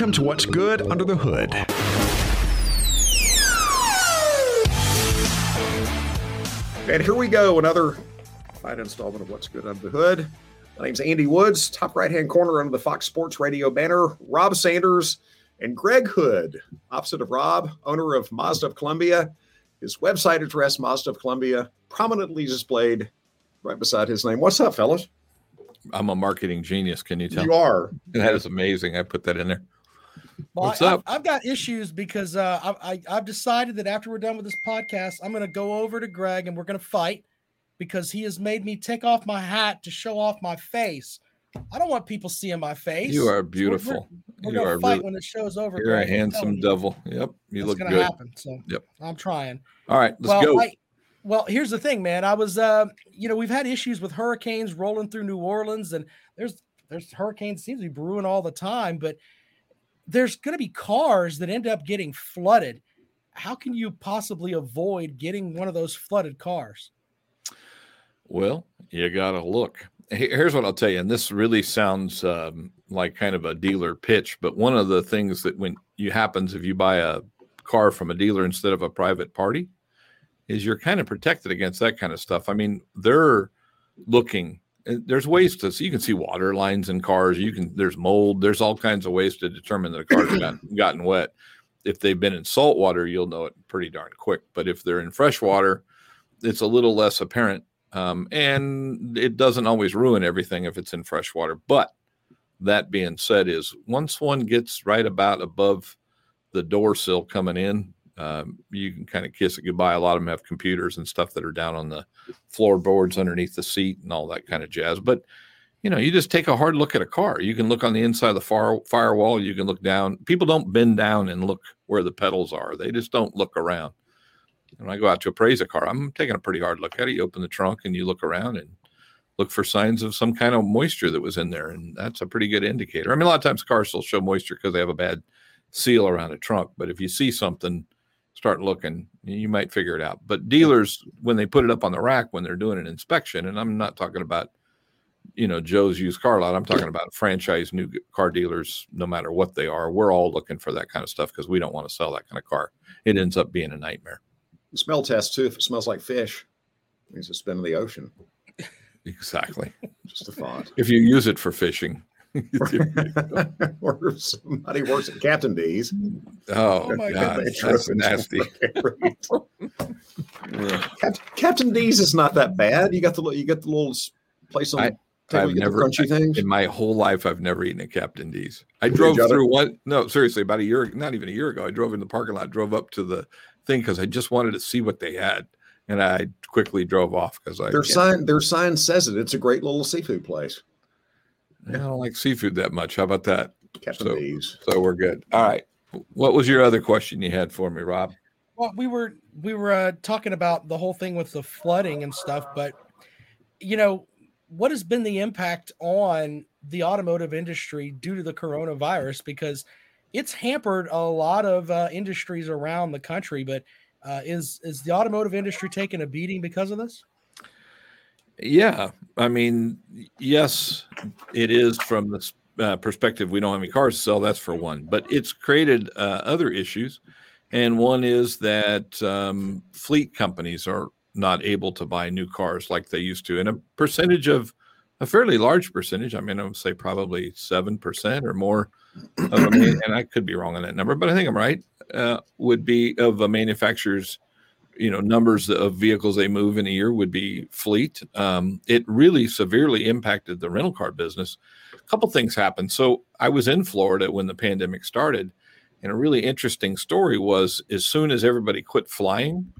Welcome to What's Good Under the Hood. And here we go, another fine installment of What's Good Under the Hood. My name's Andy Woods, top right hand corner under the Fox Sports Radio banner, Rob Sanders and Greg Hood, opposite of Rob, owner of Mazda of Columbia. His website address, Mazda of Columbia, prominently displayed right beside his name. What's up, fellas? I'm a marketing genius. Can you tell? You are. That is amazing. I put that in there. Well, What's I, up? I've, I've got issues because uh, I, I, I've decided that after we're done with this podcast, I'm going to go over to Greg and we're going to fight because he has made me take off my hat to show off my face. I don't want people seeing my face. You are So we're- beautiful. We're, you going are to fight really, when the show's over. you're a Greg. I'm handsome you. devil. Yep. You That's look gonna good. happen. So Yep. I'm trying. All right, let's well, go. I, well, here's the thing, man. I was, uh, you know, we've had issues with hurricanes rolling through New Orleans, and there's there's hurricanes seems to be brewing all the time, but there's going to be cars that end up getting flooded. How can you possibly avoid getting one of those flooded cars? Well, you got to look. Here's what I'll tell you, and this really sounds um, like kind of a dealer pitch, but one of the things that when you happens if you buy a car from a dealer instead of a private party is you're kind of protected against that kind of stuff. I mean, they're looking. And There's ways to so you can see water lines in cars. You can there's mold. There's all kinds of ways to determine that a car's gotten, gotten wet. If they've been in salt water, you'll know it pretty darn quick. But if they're in fresh water, it's a little less apparent um, and it doesn't always ruin everything if it's in fresh water. But that being said, is once one gets right about above the door sill coming in, um, you can kind of kiss it goodbye. A lot of them have computers and stuff that are down on the floorboards underneath the seat and all that kind of jazz. But you know, you just take a hard look at a car. You can look on the inside of the fire, firewall. You can look down. People don't bend down and look where the pedals are. They just don't look around when I go out to appraise a car, I'm taking a pretty hard look at it. You open the trunk and you look around and look for signs of some kind of moisture that was in there. And that's a pretty good indicator. I mean, a lot of times cars will show moisture because they have a bad seal around a trunk. But if you see something, start looking, you might figure it out. But dealers, when they put it up on the rack, when they're doing an inspection, and I'm not talking about, you know, Joe's used car lot, I'm talking about franchise new car dealers, no matter what they are. We're all looking for that kind of stuff because we don't want to sell that kind of car. It ends up being a nightmare. Smell test, too. If it smells like fish, it means it's been in the ocean. Exactly. Just a thought. If you use it for fishing. or if somebody works at Captain D's. oh, Oh my God, that's nasty. Ugh. Captain D's is not that bad. You got the you got the little place on I-. I've never things. in my whole life. I've never eaten at Captain D's. I drove it? through one. No, seriously, about a year, not even a year ago. I drove in the parking lot, drove up to the thing because I just wanted to see what they had, and I quickly drove off because I Their sign their sign says it. It's a great little seafood place. I don't like seafood that much. How about that? Captain So- D's. So we're good. All right. What was your other question you had for me, Rob? Well, we were we were uh, talking about the whole thing with the flooding and stuff, but you know, what has been the impact on the automotive industry due to the coronavirus? Because it's hampered a lot of uh, industries around the country. But uh, is is the automotive industry taking a beating because of this? Yeah, I mean, yes, it is from the uh, perspective we don't have any cars to sell. That's for one, but it's created uh, other issues, and one is that um, fleet companies are not able to buy new cars like they used to, and a percentage of a fairly large percentage. I mean, I would say probably seven percent or more of a and I could be wrong on that number, but I think I'm right. Uh, would be of a manufacturer's you know numbers of vehicles they move in a year would be fleet. Um, it really severely impacted the rental car business. A couple things happened. So i was in florida when the pandemic started and a really interesting story was as soon as everybody quit flying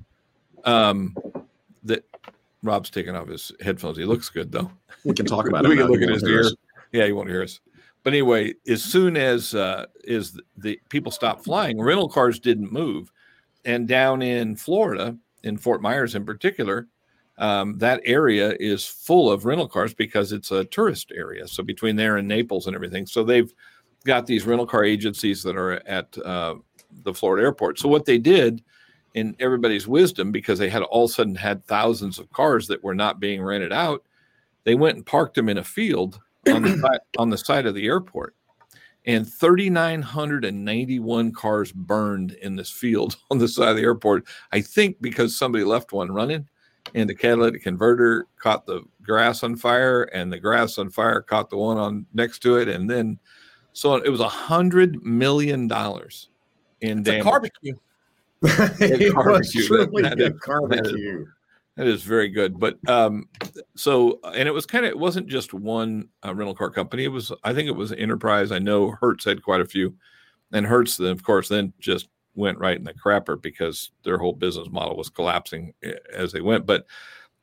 um, that rob's taking off his headphones. He looks good though. We can talk about it. we can look You at his ear yeah he won't hear us. But anyway as soon as uh, is the, the people stopped flying rental cars didn't move and down in Florida, in Fort Myers in particular, um, that area is full of rental cars because it's a tourist area. So between there and Naples and everything, so they've got these rental car agencies that are at uh, the Florida airport. So what they did, in everybody's wisdom, because they had all of a sudden had thousands of cars that were not being rented out, they went and parked them in a field on the on the side of the airport. And 3,991 cars burned in this field on the side of the airport. I think because somebody left one running and the catalytic converter caught the grass on fire and the grass on fire caught the one on next to it. And then, so it was a hundred million dollars in It's a damage. barbecue. it was truly That- a that barbecue. That is very good. But um, so, and it was kind of, it wasn't just one uh, rental car company. It was, I think it was Enterprise. I know Hertz had quite a few. And Hertz, then, of course, then just went right in the crapper because their whole business model was collapsing eh, as they went. But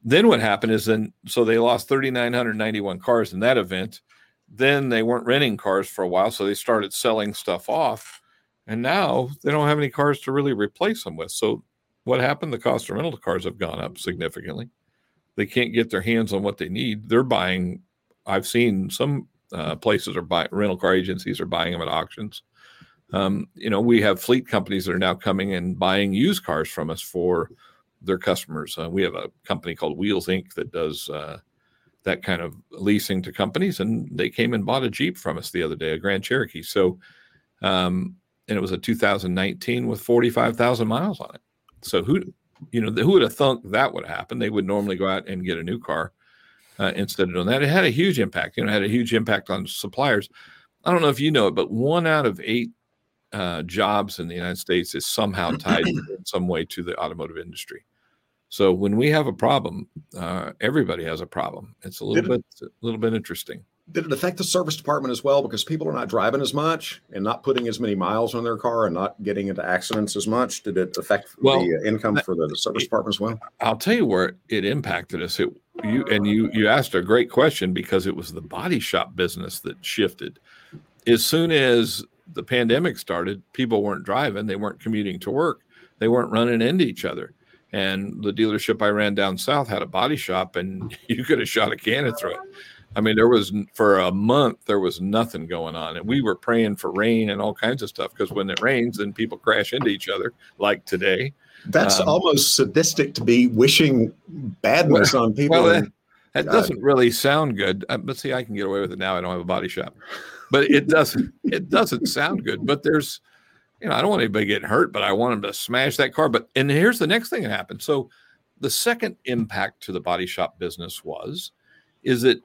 then what happened is then, so they lost 3,991 cars in that event. Then they weren't renting cars for a while. So they started selling stuff off. And now they don't have any cars to really replace them with. So what happened? The cost of rental cars have gone up significantly. They can't get their hands on what they need. They're buying. I've seen some uh, places are buying rental car agencies are buying them at auctions. Um, you know, we have fleet companies that are now coming and buying used cars from us for their customers. Uh, we have a company called Wheels Inc. that does uh, that kind of leasing to companies, and they came and bought a Jeep from us the other day, a Grand Cherokee. So, um, and it was a 2019 with 45,000 miles on it. So who, you know, who would have thunk that would happen? They would normally go out and get a new car uh, instead of doing that. It had a huge impact. You know, it had a huge impact on suppliers. I don't know if you know it, but one out of eight uh, jobs in the United States is somehow tied in some way to the automotive industry. So when we have a problem, uh, everybody has a problem. It's a little Did bit, a little bit interesting. Did it affect the service department as well? Because people are not driving as much and not putting as many miles on their car and not getting into accidents as much. Did it affect Well, the uh, income that- for the service department as well? I'll tell you where it impacted us. It you and you you asked a great question because it was the body shop business that shifted. As soon as the pandemic started, people weren't driving, they weren't commuting to work, they weren't running into each other. And the dealership I ran down south had a body shop, and you could have shot a cannon through it. I mean, there was for a month there was nothing going on, and we were praying for rain and all kinds of stuff because when it rains, then people crash into each other, like today. That's Um, almost sadistic to be wishing badness on people. Well, That God. doesn't really sound good. Uh, but see, I can get away with it now. I don't have a body shop, but it doesn't. it doesn't sound good. But there's, you know, I don't want anybody getting hurt, but I want them to smash that car. But and here's the next thing that happened. So, the second impact to the body shop business was, is that,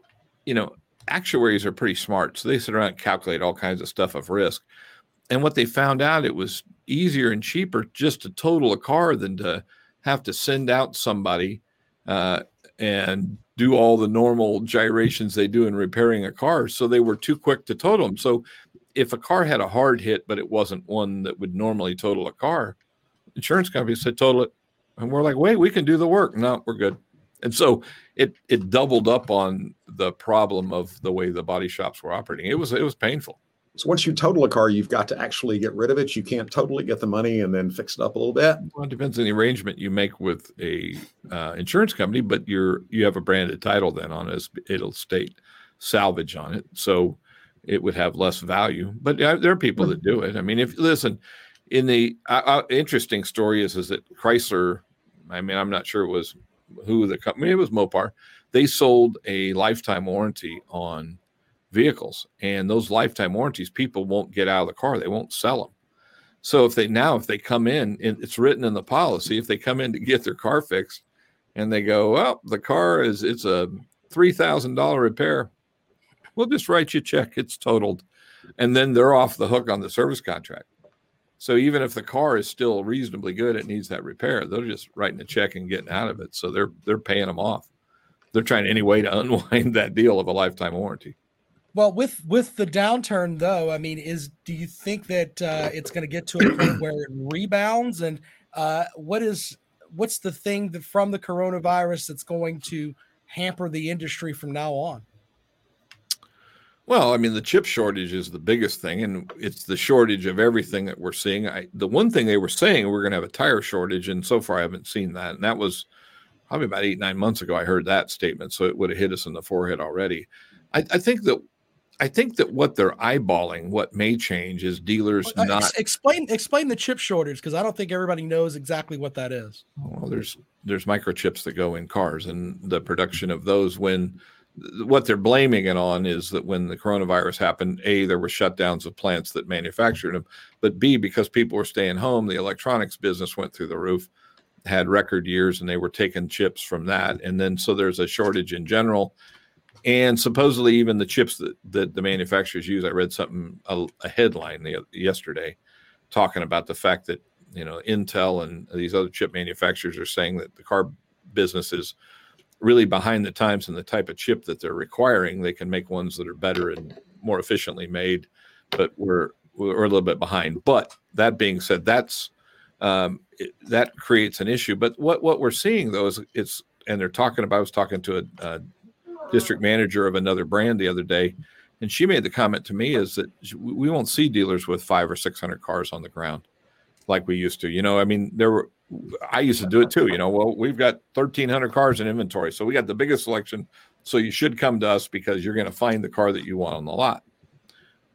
you know, actuaries are pretty smart, so they sit around and calculate all kinds of stuff of risk. And what they found out, it was easier and cheaper just to total a car than to have to send out somebody uh, and do all the normal gyrations they do in repairing a car. So they were too quick to total them. So if a car had a hard hit, but it wasn't one that would normally total a car, insurance companies said total it. And we're like, wait, we can do the work. No, we're good. And so it it doubled up on the problem of the way the body shops were operating. It was it was painful. so once you total a car, you've got to actually get rid of it. You can't totally get the money and then fix it up a little bit. Well, it depends on the arrangement you make with a uh, insurance company, but you're you have a branded title then on it. It'll state salvage on it, so it would have less value. But there are people that do it. I mean, if listen, in the uh, uh, interesting story is is that Chrysler. I mean, I'm not sure it was who the company. It was Mopar. They sold a lifetime warranty on vehicles, and those lifetime warranties, people won't get out of the car. They won't sell them. So if they now if they come in, it's written in the policy, if they come in to get their car fixed, and they go, well, the car is it's a three thousand dollar repair, we'll just write you a check. It's totaled, and then they're off the hook on the service contract. So even if the car is still reasonably good, it needs that repair. They're just writing a check and getting out of it. So they're they're paying them off. They're trying any way to unwind that deal of a lifetime warranty. Well, with with the downturn though, I mean, is do you think that uh, it's going to get to a point where it rebounds? And uh, what is what's the thing that from the coronavirus that's going to hamper the industry from now on? Well, I mean, the chip shortage is the biggest thing, and it's the shortage of everything that we're seeing. I, the one thing they were saying we're going to have a tire shortage, and so far I haven't seen that. And that was probably about eight nine months ago. I heard that statement, so it would have hit us in the forehead already. I, I think that I think that what they're eyeballing, what may change, is dealers Uh, not. explain explain the chip shortage because I don't think everybody knows exactly what that is. Well, there's there's microchips that go in cars, and the production of those when what they're blaming it on is that when the coronavirus happened, A, there were shutdowns of plants that manufactured them, but B, because people were staying home, the electronics business went through the roof, had record years, and they were taking chips from that. And then so there's a shortage in general. And supposedly, even the chips that, that the manufacturers use, I read something, a, a headline the, yesterday talking about the fact that, you know, Intel and these other chip manufacturers are saying that the car business is really behind the times and the type of chip that they're requiring. They can make ones that are better and more efficiently made, but we're we're a little bit behind. But that being said, that's um, it, that creates an issue. But what what we're seeing though is it's and they're talking about. I was talking to a, a district manager of another brand the other day, and she made the comment to me is that we won't see dealers with five or six hundred cars on the ground like we used to. You know, I mean, there were I used to do it too. You know, well, we've got 1,300 cars in inventory, so we got the biggest selection. So you should come to us because you're going to find the car that you want on the lot.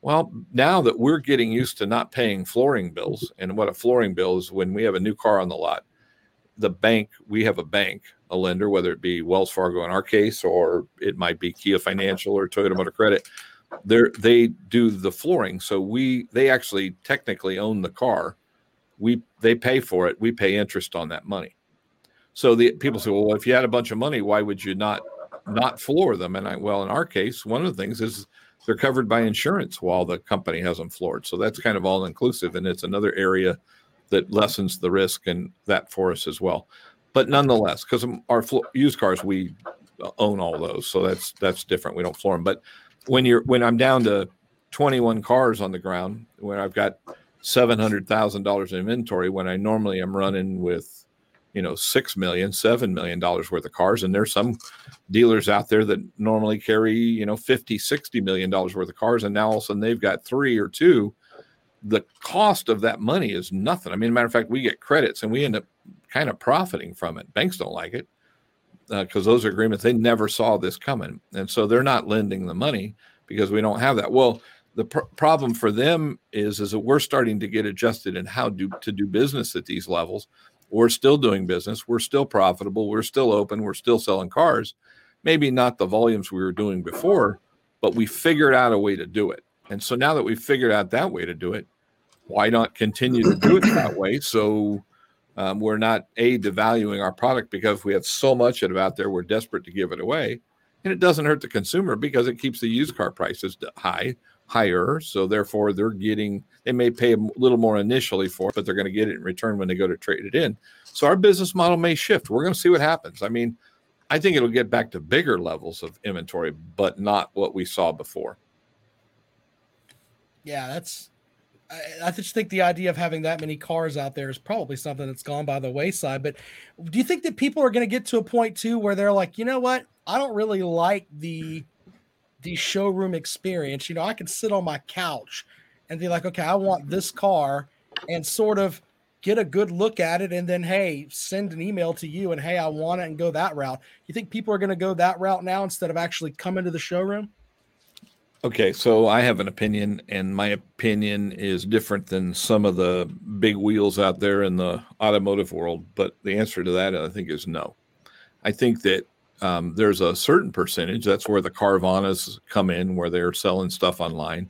Well, now that we're getting used to not paying flooring bills, and what a flooring bill is when we have a new car on the lot, the bank, we have a bank, a lender, whether it be Wells Fargo in our case, or it might be Kia Financial or Toyota Motor Credit, they they do the flooring. So we they actually technically own the car we they pay for it we pay interest on that money. So the people say well if you had a bunch of money why would you not not floor them? And i well in our case one of the things is they're covered by insurance while the company has them floored. So that's kind of all inclusive and it's another area that lessens the risk and that for us as well. But nonetheless because our used cars we uh, own all those so that's that's different. We don't floor them but when you're when i'm down to 21 cars on the ground when i've got seven hundred thousand dollars in inventory when I normally am running with, you know, six million, seven million dollars worth of cars. And there's some dealers out there that normally carry, you know, 50, 60 million dollars worth of cars. And now all of a sudden they've got three or two. The cost of that money is nothing. I mean, matter of fact, we get credits and we end up kind of profiting from it. Banks don't like it because uh, those agreements they never saw this coming, and so they're not lending the money because we don't have that. Well, the pr- problem for them is is that we're starting to get adjusted in how do to do business at these levels. We're still doing business. We're still profitable. We're still open. We're still selling cars. Maybe not the volumes we were doing before but we figured out a way to do it. And so now that we've figured out that way to do it why not continue to do it that way? So um, we're not a devaluing our product because we have so much of it out there we're desperate to give it away. And it doesn't hurt the consumer because it keeps the used car prices high higher. So therefore, they're getting they may pay a little more initially for it, but they're going to get it in return when they go to trade it in. So our business model may shift. We're going to see what happens. I mean, I think it'll get back to bigger levels of inventory, but not what we saw before. Yeah, that's. I, I just think the idea of having that many cars out there is probably something that's gone by the wayside. But do you think that people are going to get to a point too where they're like, you know what, I don't really like the the showroom experience. You know, I can sit on my couch and be like, okay, I want this car and sort of get a good look at it and then hey, send an email to you and hey, I want it and go that route. You think people are going to go that route now instead of actually coming to the showroom? Okay, so I have an opinion, and my opinion is different than some of the big wheels out there in the automotive world. But the answer to that, I think, is no. I think that um, there's a certain percentage. That's where the Carvanas come in, where they're selling stuff online.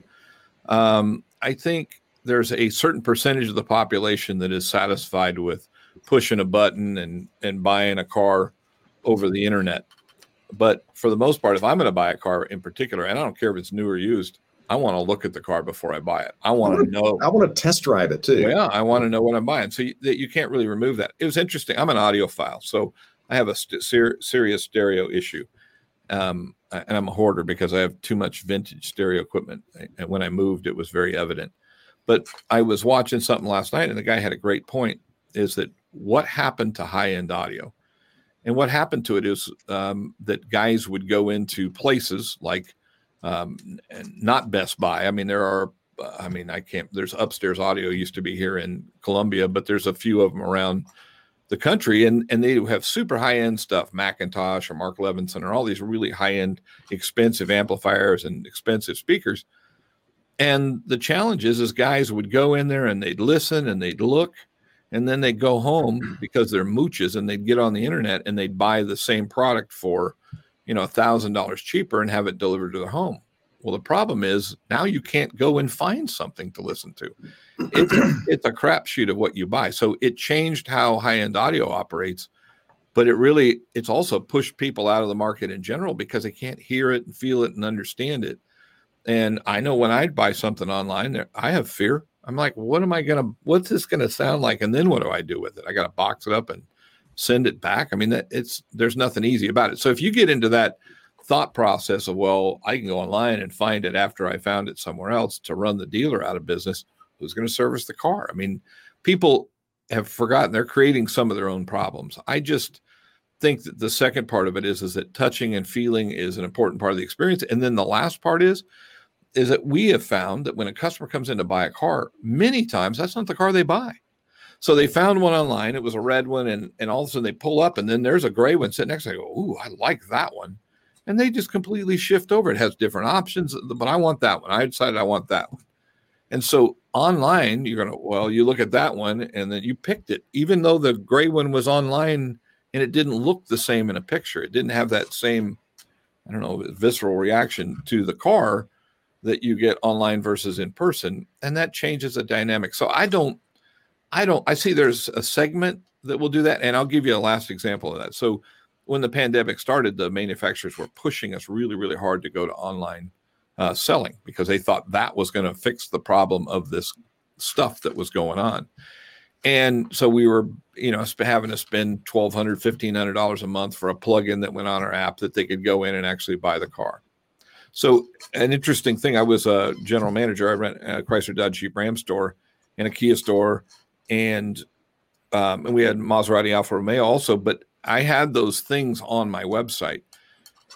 Um, I think there's a certain percentage of the population that is satisfied with pushing a button and and buying a car over the internet. But for the most part, if I'm going to buy a car in particular, and I don't care if it's new or used, I want to look at the car before I buy it. I want to know. I want to test drive it too. Yeah, I want to know what I'm buying. So you, that you can't really remove that. It was interesting. I'm an audiophile, so I have a st- ser- serious stereo issue. Um, and I'm a hoarder because I have too much vintage stereo equipment. And when I moved, it was very evident. But I was watching something last night, and the guy had a great point is that what happened to high end audio? And what happened to it is um, that guys would go into places like um, not Best Buy. I mean, there are, I mean, I can't, there's upstairs audio used to be here in Columbia, but there's a few of them around the country and and they have super high end stuff McIntosh or Mark Levinson or all these really high end expensive amplifiers and expensive speakers and the challenge is is guys would go in there and they'd listen and they'd look and then they'd go home because they're mooches and they'd get on the internet and they'd buy the same product for you know, a thousand dollars cheaper and have it delivered to their home. Well, the problem is now you can't go and find something to listen to. It's a, it's a crapshoot of what you buy. So it changed how high end audio operates, but it really it's also pushed people out of the market in general because they can't hear it and feel it and understand it. And I know when I buy something online, I have fear. I'm like, what am I gonna? What's this gonna sound like? And then what do I do with it? I got to box it up and send it back. I mean, that it's there's nothing easy about it. So if you get into that thought process of, well, I can go online and find it after I found it somewhere else to run the dealer out of business. Who's going to service the car? I mean, people have forgotten they're creating some of their own problems. I just think that the second part of it is is that touching and feeling is an important part of the experience. And then the last part is is that we have found that when a customer comes in to buy a car, many times that's not the car they buy. So they found one online. It was a red one, and and all of a sudden they pull up, and then there's a gray one sitting next. to go, ooh, I like that one and they just completely shift over. It has different options, but I want that one. I decided I want that one. And so online, you're going to, well, you look at that one and then you picked it, even though the gray one was online and it didn't look the same in a picture. It didn't have that same, I don't know, visceral reaction to the car that you get online versus in person. And that changes the dynamic. So I don't, I don't, I see there's a segment that will do that. And I'll give you a last example of that. So when the pandemic started, the manufacturers were pushing us really, really hard to go to online uh, selling because they thought that was going to fix the problem of this stuff that was going on. And so we were, you know, having to spend $1,200, $1,500 a month for a plugin that went on our app that they could go in and actually buy the car. So, an interesting thing, I was a general manager. I ran a Chrysler Dodge Jeep Ram store and a Kia store, and um, and we had Maserati Alfa Romeo also. But I had those things on my website.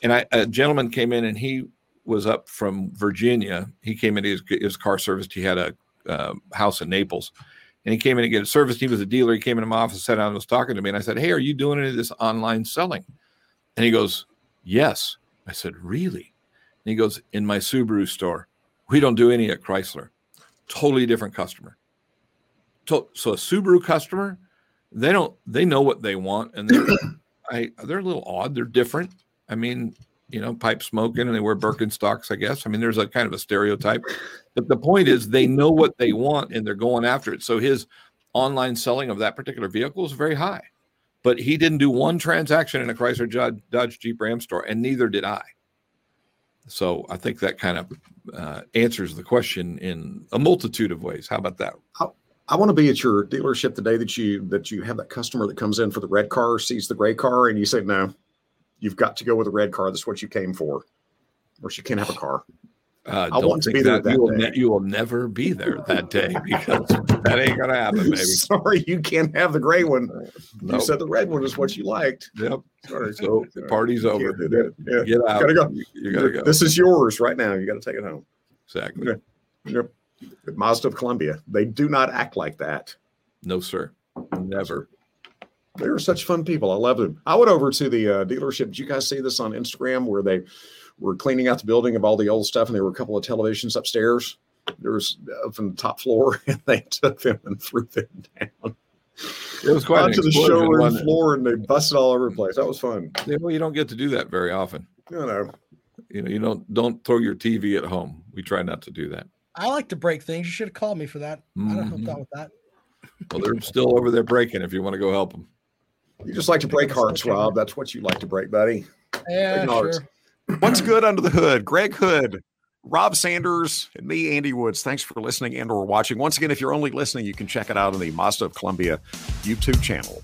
And I, a gentleman came in and he was up from Virginia. He came in his, his car serviced. He had a uh, house in Naples and he came in to get it serviced. He was a dealer. He came into my office, sat down, and was talking to me. And I said, Hey, are you doing any of this online selling? And he goes, Yes. I said, Really? And he goes, In my Subaru store. We don't do any at Chrysler. Totally different customer. So, so a Subaru customer they don't they know what they want and they're I they're a little odd. They're different. I mean, you know, pipe smoking and they wear Birkenstocks, I guess. I mean, there's a kind of a stereotype. But the point is they know what they want and they're going after it. So his online selling of that particular vehicle is very high. But he didn't do one transaction in a Chrysler Dodge Jeep Ram store, and neither did I. So I think that kind of uh, answers the question in a multitude of ways. How about that? I want to be at your dealership the day that you that you have that customer that comes in for the red car, sees the gray car, and you say, "No, you've got to go with the red car. That's what you came for, or she can't have a car." Uh, I want to be there that, you, will ne- you will never be there that day because that ain't gonna happen, baby. Sorry, you can't have the gray one. Nope. You said the red one is what you liked. Yep. Sorry. So the party's over. Yeah. Get out. You gotta go. You, you gotta go. This is yours right now. You got to take it home. Exactly. Okay. Yep. Mazda of Columbia. They do not act like that. No, sir. Never. They are such fun people. I love them. I went over to the uh, dealership. Did you guys see this on Instagram where they were cleaning out the building of all the old stuff and there were a couple of televisions upstairs? There was up from the top floor and they took them and threw them down. It was quite to the showroom floor and they busted all over the place. That was fun. Yeah, well, you don't get to do that very often. You know, you know, you don't don't throw your TV at home. We try not to do that. I like to break things. You should have called me for that. Mm-hmm. I don't help out with that. Well, they're still over there breaking. If you want to go help them, you just like to break hearts, Rob. That's what you like to break, buddy. Yeah, sure. What's good under the hood? Greg Hood, Rob Sanders, and me, Andy Woods. Thanks for listening and/or watching. Once again, if you're only listening, you can check it out on the Mazda of Columbia YouTube channel.